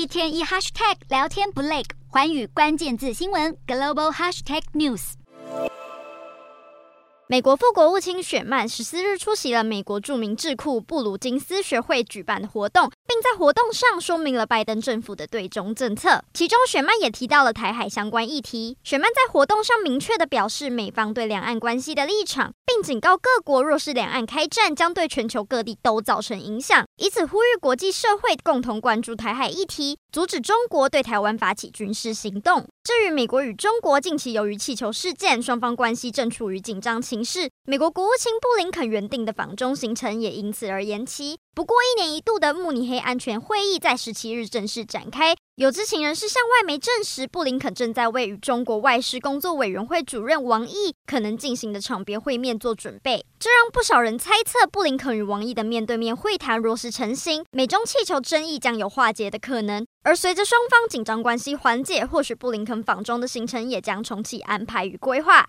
一天一 hashtag 聊天不累，环宇关键字新闻 global hashtag news。美国副国务卿雪曼十四日出席了美国著名智库布鲁金斯学会举办的活动，并在活动上说明了拜登政府的对中政策。其中，雪曼也提到了台海相关议题。雪曼在活动上明确地表示美方对两岸关系的立场，并警告各国，若是两岸开战，将对全球各地都造成影响，以此呼吁国际社会共同关注台海议题，阻止中国对台湾发起军事行动。至于美国与中国近期由于气球事件，双方关系正处于紧张情势，美国国务卿布林肯原定的访中行程也因此而延期。不过，一年一度的慕尼黑安全会议在十七日正式展开。有知情人士向外媒证实，布林肯正在为与中国外事工作委员会主任王毅可能进行的场边会面做准备。这让不少人猜测，布林肯与王毅的面对面会谈若是成行，美中气球争议将有化解的可能。而随着双方紧张关系缓解，或许布林肯访中的行程也将重启安排与规划。